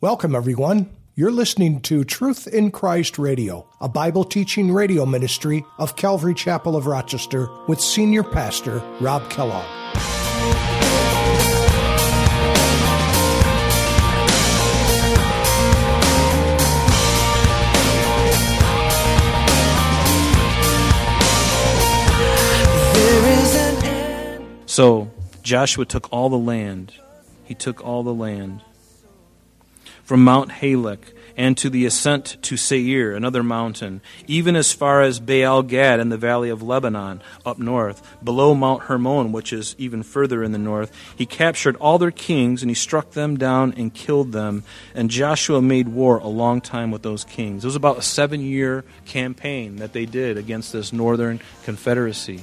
Welcome, everyone. You're listening to Truth in Christ Radio, a Bible teaching radio ministry of Calvary Chapel of Rochester with Senior Pastor Rob Kellogg. So Joshua took all the land. He took all the land from Mount Halak and to the ascent to Seir, another mountain, even as far as Baal Gad in the valley of Lebanon, up north, below Mount Hermon, which is even further in the north. He captured all their kings, and he struck them down and killed them. And Joshua made war a long time with those kings. It was about a seven year campaign that they did against this northern confederacy.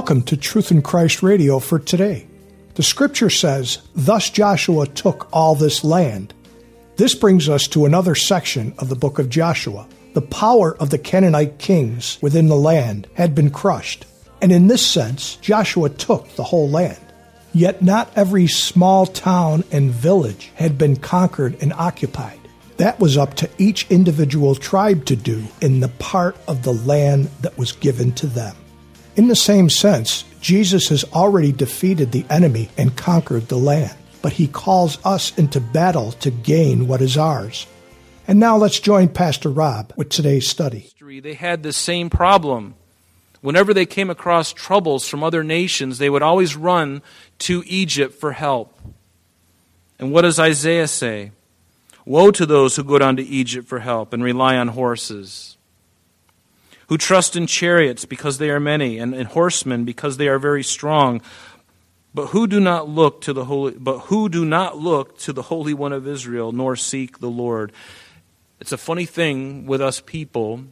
Welcome to Truth in Christ Radio for today. The scripture says, Thus Joshua took all this land. This brings us to another section of the book of Joshua. The power of the Canaanite kings within the land had been crushed, and in this sense, Joshua took the whole land. Yet not every small town and village had been conquered and occupied. That was up to each individual tribe to do in the part of the land that was given to them. In the same sense, Jesus has already defeated the enemy and conquered the land, but he calls us into battle to gain what is ours. And now let's join Pastor Rob with today's study. They had the same problem. Whenever they came across troubles from other nations, they would always run to Egypt for help. And what does Isaiah say? Woe to those who go down to Egypt for help and rely on horses who trust in chariots because they are many, and in horsemen because they are very strong, but who do not look to the holy but who do not look to the Holy One of Israel, nor seek the Lord. It's a funny thing with us people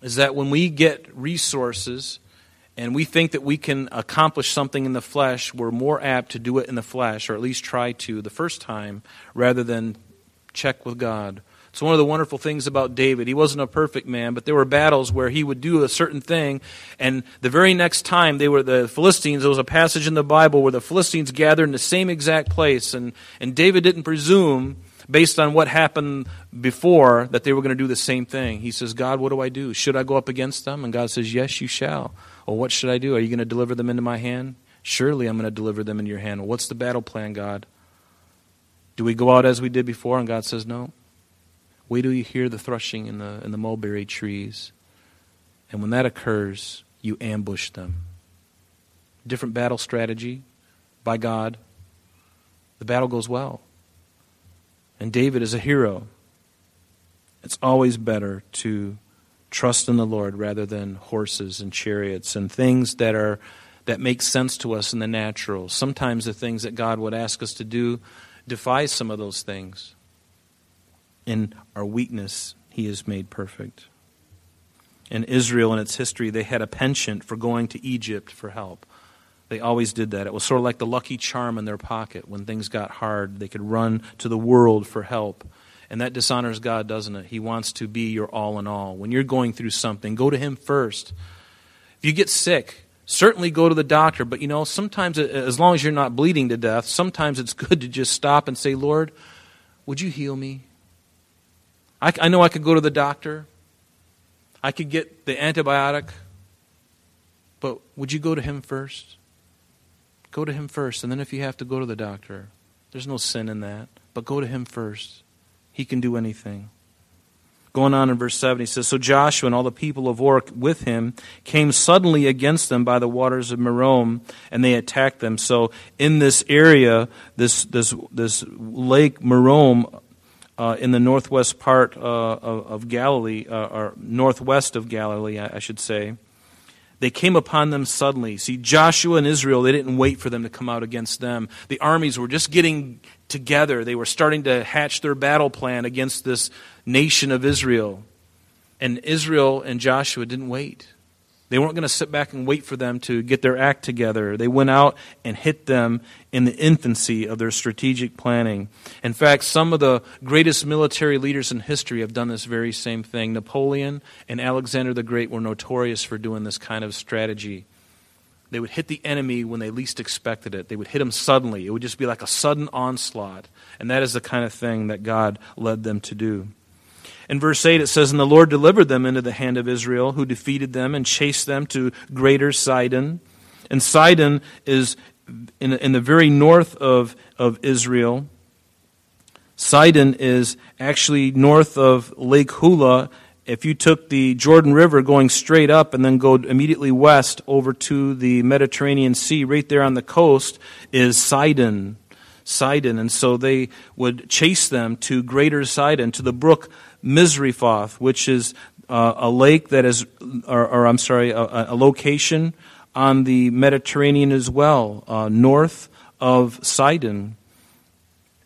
is that when we get resources and we think that we can accomplish something in the flesh, we're more apt to do it in the flesh, or at least try to the first time, rather than check with God. It's one of the wonderful things about David. He wasn't a perfect man, but there were battles where he would do a certain thing, and the very next time they were the Philistines, there was a passage in the Bible where the Philistines gathered in the same exact place, and, and David didn't presume, based on what happened before, that they were going to do the same thing. He says, God, what do I do? Should I go up against them? And God says, Yes, you shall. Well, what should I do? Are you going to deliver them into my hand? Surely I'm going to deliver them in your hand. What's the battle plan, God? Do we go out as we did before? And God says, No. Wait till you hear the threshing in the, in the mulberry trees. And when that occurs, you ambush them. Different battle strategy by God. The battle goes well. And David is a hero. It's always better to trust in the Lord rather than horses and chariots and things that are that make sense to us in the natural. Sometimes the things that God would ask us to do defy some of those things in our weakness, he is made perfect. In Israel, in its history, they had a penchant for going to Egypt for help. They always did that. It was sort of like the lucky charm in their pocket. When things got hard, they could run to the world for help. And that dishonors God, doesn't it? He wants to be your all in all. When you're going through something, go to Him first. If you get sick, certainly go to the doctor. But you know, sometimes, uh, as long as you're not bleeding to death, sometimes it's good to just stop and say, Lord, would you heal me? I, I know I could go to the doctor, I could get the antibiotic, but would you go to him first? Go to him first, and then if you have to go to the doctor, there's no sin in that, but go to him first. He can do anything. Going on in verse 7, he says, So Joshua and all the people of Or with him came suddenly against them by the waters of Merom, and they attacked them. So in this area, this, this, this lake Merom uh, in the northwest part uh, of, of, Galilee, uh, or northwest of Galilee, I, I should say. They came upon them suddenly. See, Joshua and Israel, they didn't wait for them to come out against them. The armies were just getting together. They were starting to hatch their battle plan against this nation of Israel. And Israel and Joshua didn't wait. They weren't going to sit back and wait for them to get their act together. They went out and hit them in the infancy of their strategic planning. In fact, some of the greatest military leaders in history have done this very same thing. Napoleon and Alexander the Great were notorious for doing this kind of strategy. They would hit the enemy when they least expected it. They would hit them suddenly. It would just be like a sudden onslaught. And that is the kind of thing that God led them to do. In verse 8, it says, And the Lord delivered them into the hand of Israel, who defeated them and chased them to greater Sidon. And Sidon is in, in the very north of, of Israel. Sidon is actually north of Lake Hula. If you took the Jordan River going straight up and then go immediately west over to the Mediterranean Sea, right there on the coast is Sidon. Sidon. And so they would chase them to greater Sidon, to the brook Misrephoth, which is uh, a lake that is, or, or I'm sorry, a, a, location on the Mediterranean as well, uh, north of Sidon.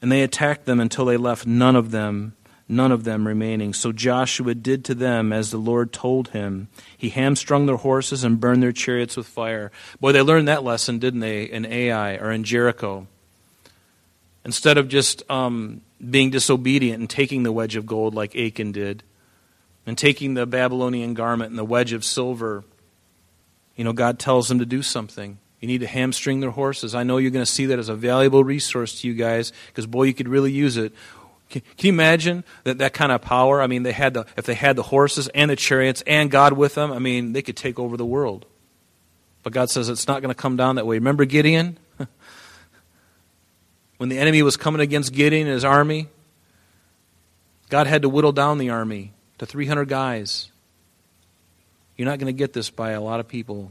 And they attacked them until they left none of them, none of them remaining. So Joshua did to them as the Lord told him. He hamstrung their horses and burned their chariots with fire. Boy, they learned that lesson, didn't they, in Ai or in Jericho? Instead of just um, being disobedient and taking the wedge of gold like Achan did, and taking the Babylonian garment and the wedge of silver, you know, God tells them to do something. You need to hamstring their horses. I know you're going to see that as a valuable resource to you guys because, boy, you could really use it. Can, can, you imagine that, that kind of power? I mean, they had the, if they had the horses and the chariots and God with them, I mean, they could take over the world. But God says it's not going to come down that way. Remember Gideon? When the enemy was coming against Gideon and his army, God had to whittle down the army to 300 guys. You're not going to get this by a lot of people,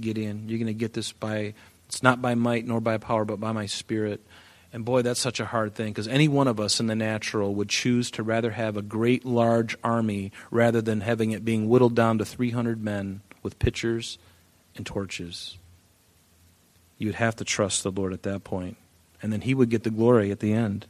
Gideon. You're going to get this by, it's not by might nor by power, but by my spirit. And boy, that's such a hard thing because any one of us in the natural would choose to rather have a great large army rather than having it being whittled down to 300 men with pitchers and torches. You'd have to trust the Lord at that point and then he would get the glory at the end.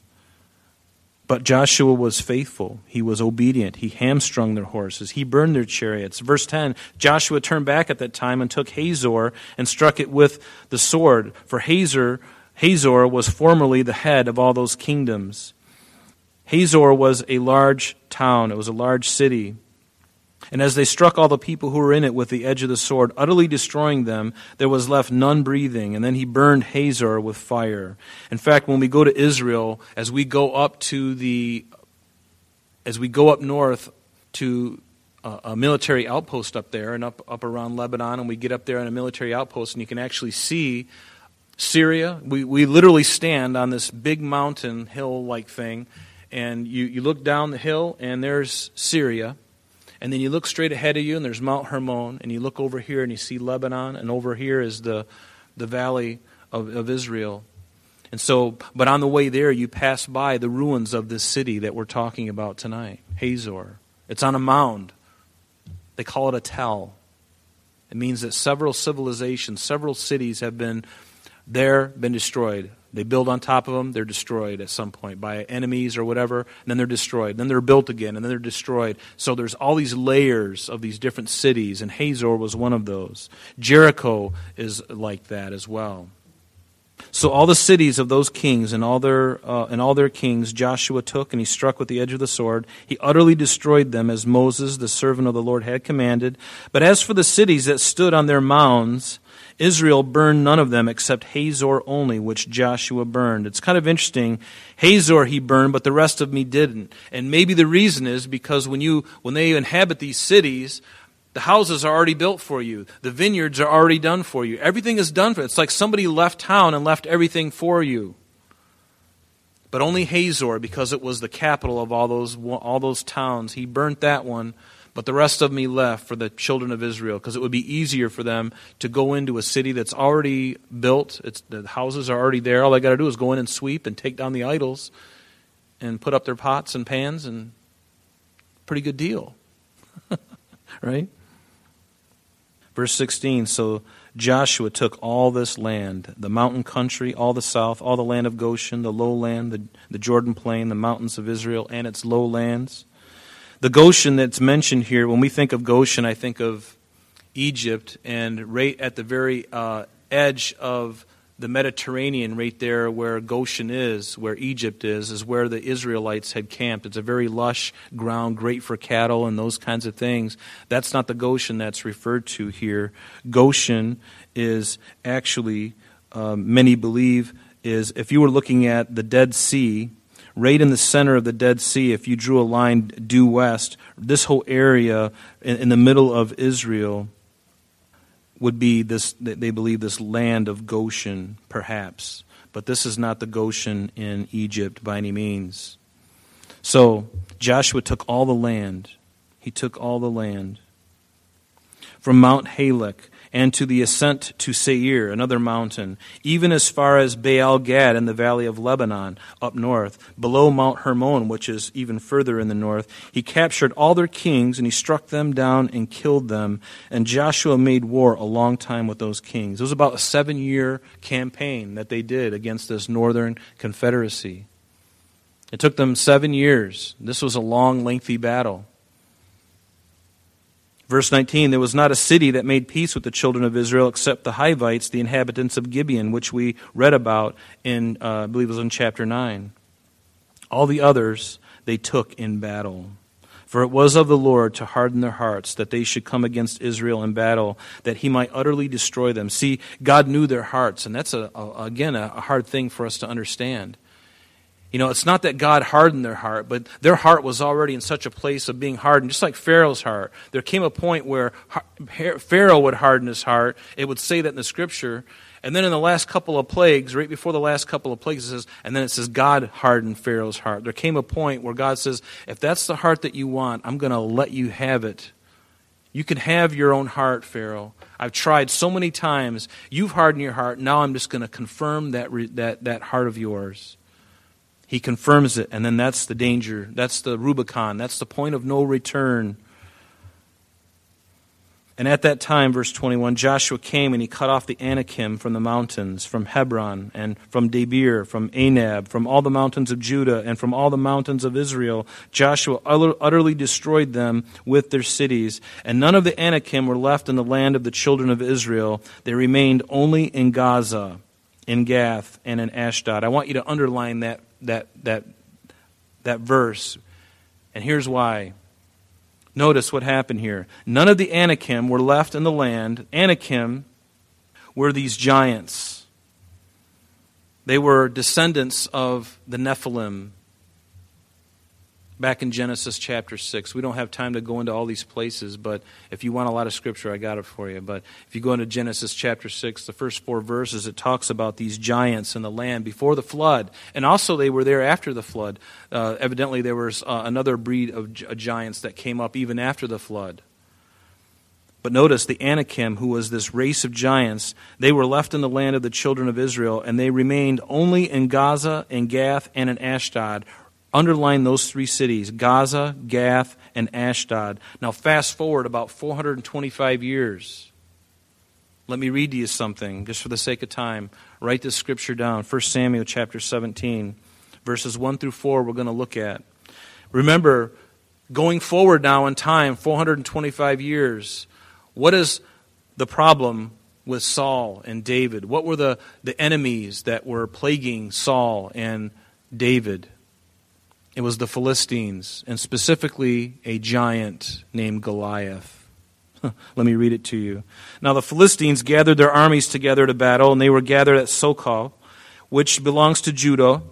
But Joshua was faithful. He was obedient. He hamstrung their horses. He burned their chariots. Verse 10 Joshua turned back at that time and took Hazor and struck it with the sword. For Hazor, Hazor was formerly the head of all those kingdoms. Hazor was a large town, it was a large city. And as they struck all the people who were in it with the edge of the sword, utterly destroying them, there was left none breathing. And then he burned Hazor with fire. In fact, when we go to Israel, as we go up to the, as we go up north to a, a military outpost up there and up, up around Lebanon, and we get up there on a military outpost, and you can actually see Syria. We, we literally stand on this big mountain hill like thing, and you, you look down the hill, and there's Syria and then you look straight ahead of you, and there's Mount Hermon, and you look over here, and you see Lebanon, and over here is the, the valley of, of Israel. And so, but on the way there, you pass by the ruins of this city that we're talking about tonight, Hazor. It's on a mound. They call it a tell. It means that several civilizations, several cities have been there, been destroyed. They build on top of them, they're destroyed at some point by enemies or whatever, and then they're destroyed. Then they're built again, and then they're destroyed. So there's all these layers of these different cities, and Hazor was one of those. Jericho is like that as well. So all the cities of those kings and all their uh, and all their kings Joshua took and he struck with the edge of the sword. He utterly destroyed them as Moses the servant of the Lord had commanded. But as for the cities that stood on their mounds, Israel burned none of them except Hazor only, which Joshua burned. It's kind of interesting. Hazor he burned, but the rest of me didn't. And maybe the reason is because when you when they inhabit these cities, the houses are already built for you. The vineyards are already done for you. Everything is done for you. It's like somebody left town and left everything for you. But only Hazor, because it was the capital of all those, all those towns, he burnt that one but the rest of me left for the children of Israel because it would be easier for them to go into a city that's already built. It's, the houses are already there. All they got to do is go in and sweep and take down the idols. and put up their pots and pans, and pretty good deal. right? Verse 16 So Joshua took all this land, the mountain country, all the south, all the land of Goshen, the lowland, the, the Jordan plain, the mountains of Israel, and its lowlands. The Goshen that's mentioned here, when we think of Goshen, I think of Egypt, and right at the very uh, edge of the Mediterranean, right there where Goshen is, where Egypt is, is where the Israelites had camped. It's a very lush ground, great for cattle and those kinds of things. That's not the Goshen that's referred to here. Goshen is actually, um, many believe, is if you were looking at the Dead Sea, right in the center of the Dead Sea, if you drew a line due west, this whole area in, in the middle of Israel would be this, they believe, this land of Goshen, perhaps. But this is not the Goshen in Egypt by any means. So Joshua took all the land. He took all the land. From Mount Halak and to the ascent to Seir, another mountain, even as far as Baal Gad in the valley of Lebanon, up north, below Mount Hermon, which is even further in the north. He captured all their kings, and he struck them down and killed them. And Joshua made war a long time with those kings. It was about a seven year campaign that they did against this northern confederacy. It took them seven years. This was a long, lengthy battle. Verse 19 There was not a city that made peace with the children of Israel except the Hivites, the inhabitants of Gibeon, which we read about in, uh, I believe it was in chapter 9. All the others they took in battle. For it was of the Lord to harden their hearts, that they should come against Israel in battle, that he might utterly destroy them. See, God knew their hearts, and that's, a, a again, a hard thing for us to understand. You know, it's not that God hardened their heart, but their heart was already in such a place of being hardened, just like Pharaoh's heart. There came a point where Pharaoh would harden his heart. It would say that in the scripture. And then in the last couple of plagues, right before the last couple of plagues, it says, and then it says, God hardened Pharaoh's heart. There came a point where God says, if that's the heart that you want, I'm going to let you have it. You can have your own heart, Pharaoh. I've tried so many times. You've hardened your heart. Now I'm just going to confirm that, that, that heart of yours. He confirms it, and then that's the danger. That's the Rubicon. That's the point of no return. And at that time, verse 21, Joshua came and he cut off the Anakim from the mountains, from Hebron, and from Debir, from Anab, from all the mountains of Judah, and from all the mountains of Israel. Joshua utterly destroyed them with their cities. And none of the Anakim were left in the land of the children of Israel. They remained only in Gaza, in Gath, and in Ashdod. I want you to underline that that, that, that verse. And here's why. Notice what happened here. None of the Anakim were left in the land. Anakim were these giants. They were descendants of the Nephilim, back in Genesis chapter 6. We don't have time to go into all these places, but if you want a lot of scripture, I got it for you. But if you go into Genesis chapter 6, the first four verses, it talks about these giants in the land before the flood. And also, they were there after the flood. Uh, evidently, there was uh, another breed of giants that came up even after the flood. But notice the Anakim, who was this race of giants, they were left in the land of the children of Israel, and they remained only in Gaza, in Gath, and in Ashdod, Underline those three cities Gaza, Gath, and Ashdod. Now, fast forward about 425 years. Let me read to you something, just for the sake of time. Write this scripture down 1 Samuel chapter 17, verses 1 through 4, we're going to look at. Remember, going forward now in time, 425 years, what is the problem with Saul and David? What were the, the enemies that were plaguing Saul and David? It was the Philistines, and specifically a giant named Goliath. Let me read it to you. Now the Philistines gathered their armies together to battle, and they were gathered at Socoh, which belongs to Judah.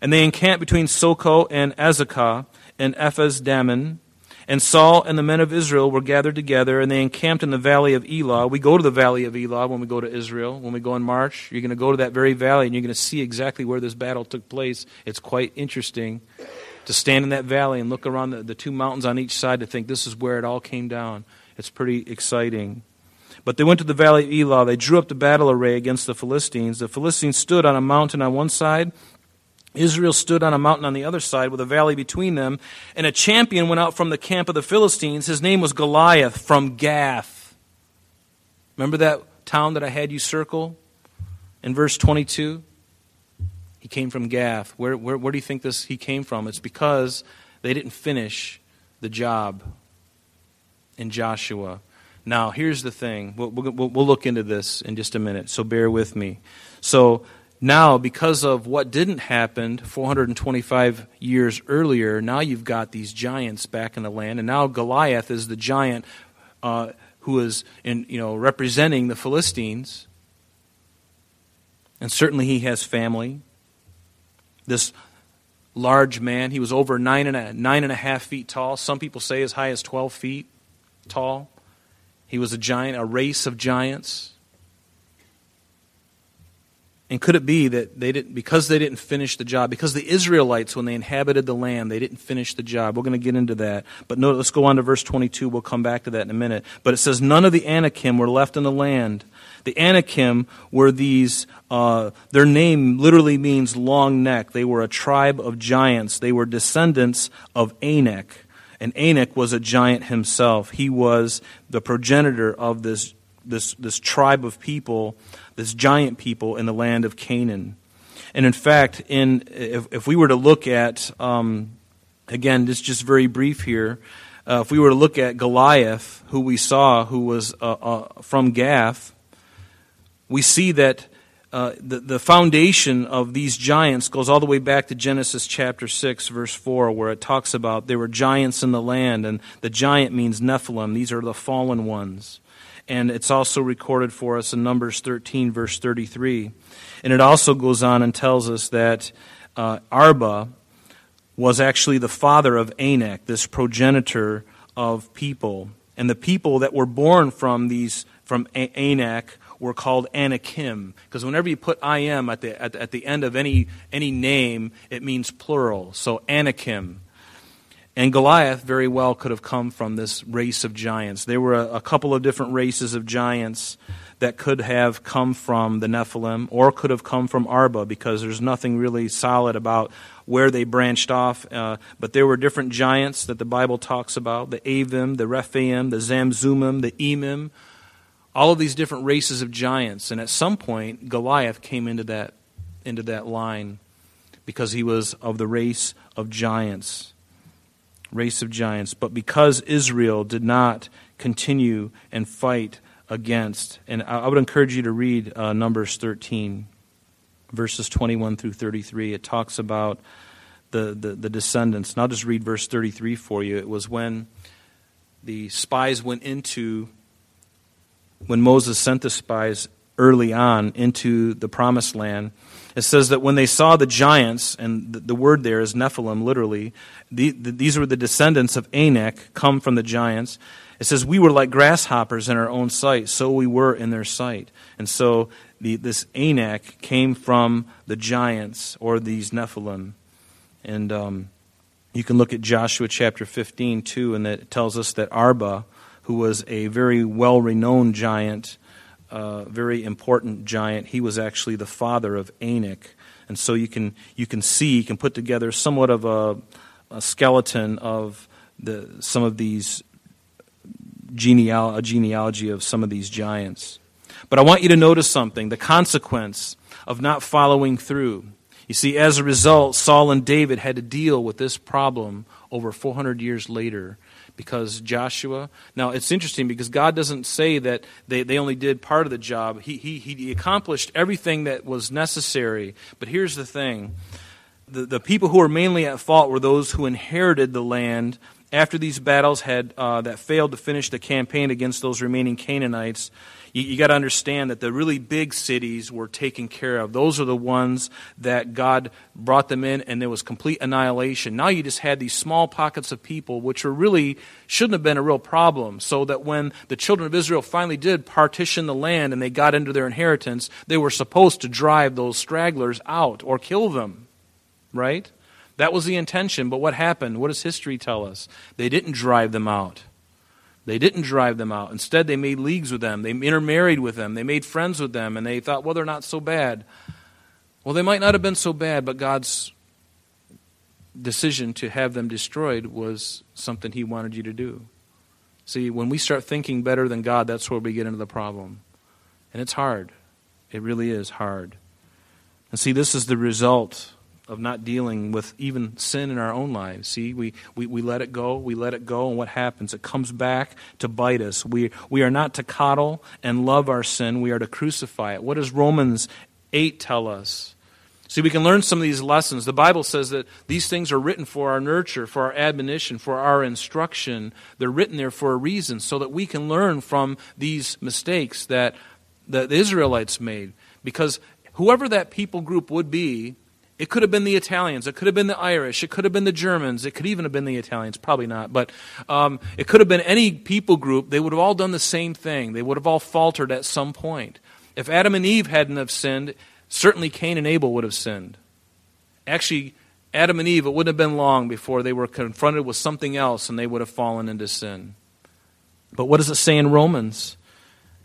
And they encamped between Socoh and Azekah and Ephes Dammim. And Saul and the men of Israel were gathered together, and they encamped in the valley of Elah. We go to the valley of Elah when we go to Israel. When we go in March, you're going to go to that very valley, and you're going to see exactly where this battle took place. It's quite interesting to stand in that valley and look around the, the two mountains on each side to think this is where it all came down. It's pretty exciting. But they went to the valley of Elah. They drew up the battle array against the Philistines. The Philistines stood on a mountain on one side, Israel stood on a mountain on the other side with a valley between them, and a champion went out from the camp of the Philistines. His name was Goliath from Gath. Remember that town that I had you circle in verse 22? He came from Gath. Where, where, where do you think this he came from? It's because they didn't finish the job in Joshua. Now, here's the thing. We'll, we'll, we'll look into this in just a minute, so bear with me. So, now, because of what didn't happen 425 years earlier, now you've got these giants back in the land, and now Goliath is the giant uh, who is in, you know, representing the Philistines. And certainly he has family. This large man, he was over nine and, a, nine and a half feet tall. Some people say as high as 12 feet tall. He was a giant, a race of giants. And could it be that they didn't, because they didn't finish the job, because the Israelites, when they inhabited the land, they didn't finish the job? We're going to get into that. But no, let's go on to verse 22. We'll come back to that in a minute. But it says, None of the Anakim were left in the land. The Anakim were these, uh, their name literally means long neck. They were a tribe of giants. They were descendants of Anak. And Anak was a giant himself. He was the progenitor of this, this, this tribe of people this giant people in the land of Canaan. And in fact, in, if, if we were to look at, um, again, this just very brief here, uh, if we were to look at Goliath, who we saw, who was uh, uh, from Gath, we see that uh, the, the foundation of these giants goes all the way back to Genesis chapter 6, verse 4, where it talks about there were giants in the land, and the giant means Nephilim. These are the fallen ones and it's also recorded for us in Numbers 13, verse 33. And it also goes on and tells us that uh, Arba was actually the father of Anak, this progenitor of people. And the people that were born from these from Anak were called Anakim. Because whenever you put I am at the, at, at the end of any, any name, it means plural. So Anakim. And Goliath very well could have come from this race of giants. There were a, a, couple of different races of giants that could have come from the Nephilim or could have come from Arba because there's nothing really solid about where they branched off. Uh, but there were different giants that the Bible talks about the Avim, the Rephaim, the Zamzummim, the Emim, all of these different races of giants. And at some point, Goliath came into that, into that line because he was of the race of giants race of giants. But because Israel did not continue and fight against, and I would encourage you to read uh, Numbers 13, verses 21 through 33. It talks about the, the, the descendants. And I'll just read verse 33 for you. It was when the spies went into, when Moses sent the spies early on into the promised land it says that when they saw the giants, and the, word there is Nephilim, literally, the, the, these were the descendants of Anak, come from the giants. It says, We were like grasshoppers in our own sight, so we were in their sight. And so the, this Anak came from the giants, or these Nephilim. And um, you can look at Joshua chapter 15, too, and it tells us that Arba, who was a very well renowned giant, very important giant. He was actually the father of Anak. And so you can, you can see, you can put together somewhat of a, a skeleton of the, some of these geneal, a genealogy of some of these giants. But I want you to notice something the consequence of not following through. You see, as a result, Saul and David had to deal with this problem over 400 years later because Joshua. Now, it's interesting because God doesn't say that they, they only did part of the job, he, he, he accomplished everything that was necessary. But here's the thing the, the people who were mainly at fault were those who inherited the land after these battles had uh, that failed to finish the campaign against those remaining Canaanites you, you got to understand that the really big cities were taken care of. Those are the ones that God brought them in, and there was complete annihilation. Now you just had these small pockets of people, which were really shouldn't have been a real problem. So that when the children of Israel finally did partition the land and they got into their inheritance, they were supposed to drive those stragglers out or kill them, right? That was the intention, but what happened? What does history tell us? They didn't drive them out. They didn't drive them out. Instead, they made leagues with them. They intermarried with them. They made friends with them, and they thought, well, they're not so bad. Well, they might not have been so bad, but God's decision to have them destroyed was something he wanted you to do. See, when we start thinking better than God, that's where we get into the problem. And it's hard. It really is hard. And see, this is the result of not dealing with even sin in our own lives. See, we, we, we let it go, we let it go, and what happens? It comes back to bite us. We, we are not to coddle and love our sin, we are to crucify it. What does Romans 8 tell us? See, we can learn some of these lessons. The Bible says that these things are written for our nurture, for our admonition, for our instruction. They're written there for a reason, so that we can learn from these mistakes that the Israelites made. Because whoever that people group would be, it could have been the Italians. It could have been the Irish. It could have been the Germans. It could even have been the Italians. Probably not. But um, it could have been any people group. They would have all done the same thing. They would have all faltered at some point. If Adam and Eve hadn't have sinned, certainly Cain and Abel would have sinned. Actually, Adam and Eve, it wouldn't have been long before they were confronted with something else and they would have fallen into sin. But what does it say in Romans?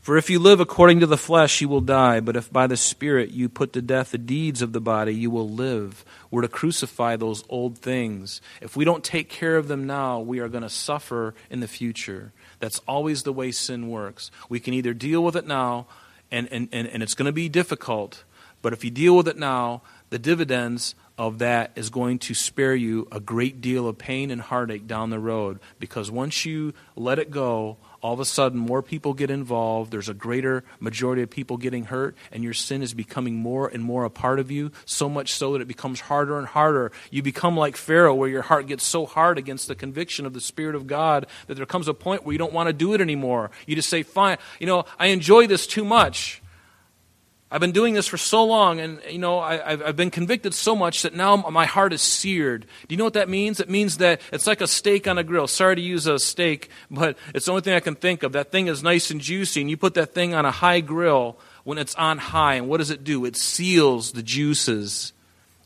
For if you live according to the flesh, you will die. But if by the Spirit you put to death the deeds of the body, you will live. We're to crucify those old things. If we don't take care of them now, we are going to suffer in the future. That's always the way sin works. We can either deal with it now, and, and, and, and it's going to be difficult, but if you deal with it now, the dividends of that is going to spare you a great deal of pain and heartache down the road because once you let it go, all of a sudden more people get involved. There's a greater majority of people getting hurt, and your sin is becoming more and more a part of you, so much so that it becomes harder and harder. You become like Pharaoh, where your heart gets so hard against the conviction of the Spirit of God that there comes a point where you don't want to do it anymore. You just say, Fine, you know, I enjoy this too much. I've been doing this for so long, and you know, I, have been convicted so much that now my heart is seared. Do you know what that means? It means that it's like a steak on a grill. Sorry to use a steak, but it's the only thing I can think of. That thing is nice and juicy, and you put that thing on a high grill when it's on high, and what does it do? It seals the juices.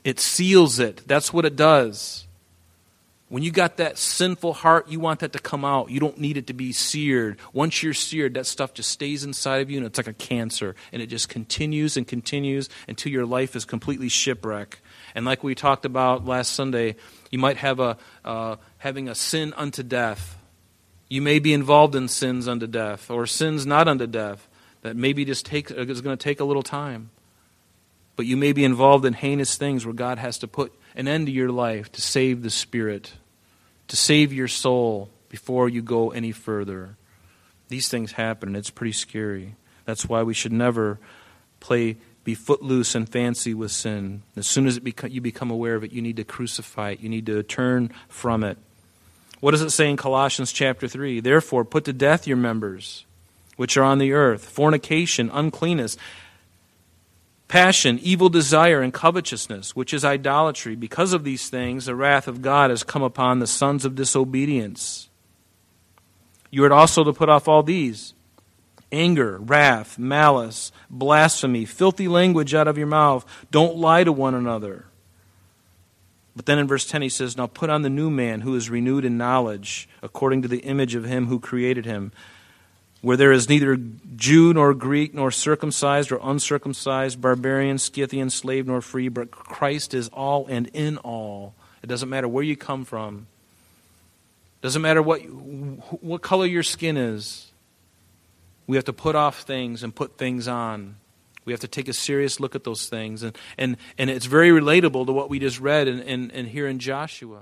It seals it. That's what it does. When you got that sinful heart, you want that to come out. You don't need it to be seared. Once you're seared, that stuff just stays inside of you and it's like a cancer. And it just continues and continues until your life is completely shipwreck. And like we talked about last Sunday, you might have a uh, having a sin unto death. You may be involved in sins unto death or sins not unto death that maybe just take, is going to take a little time. But you may be involved in heinous things where God has to put an end to your life to save the spirit to save your soul before you go any further. These things happen, and it's pretty scary. That's why we should never play be footloose and fancy with sin. As soon as beco- you become aware of it, you need to crucify it. You need to turn from it. What does it say in Colossians chapter 3? Therefore, put to death your members which are on the earth fornication, uncleanness, passion, evil desire, and covetousness, which is idolatry. Because of these things, the wrath of God has come upon the sons of disobedience. You are also to put off all these anger, wrath, malice, blasphemy, filthy language out of your mouth. Don't lie to one another. But then in verse 10 he says, Now put on the new man who is renewed in knowledge, according to the image of him who created him where there is neither Jew nor Greek, nor circumcised or uncircumcised, barbarian, Scythian, slave nor free, but Christ is all and in all. It doesn't matter where you come from. Doesn't matter what, what color your skin is. We have to put off things and put things on. We have to take a serious look at those things. And, and, and it's very relatable to what we just read and, and here in Joshua.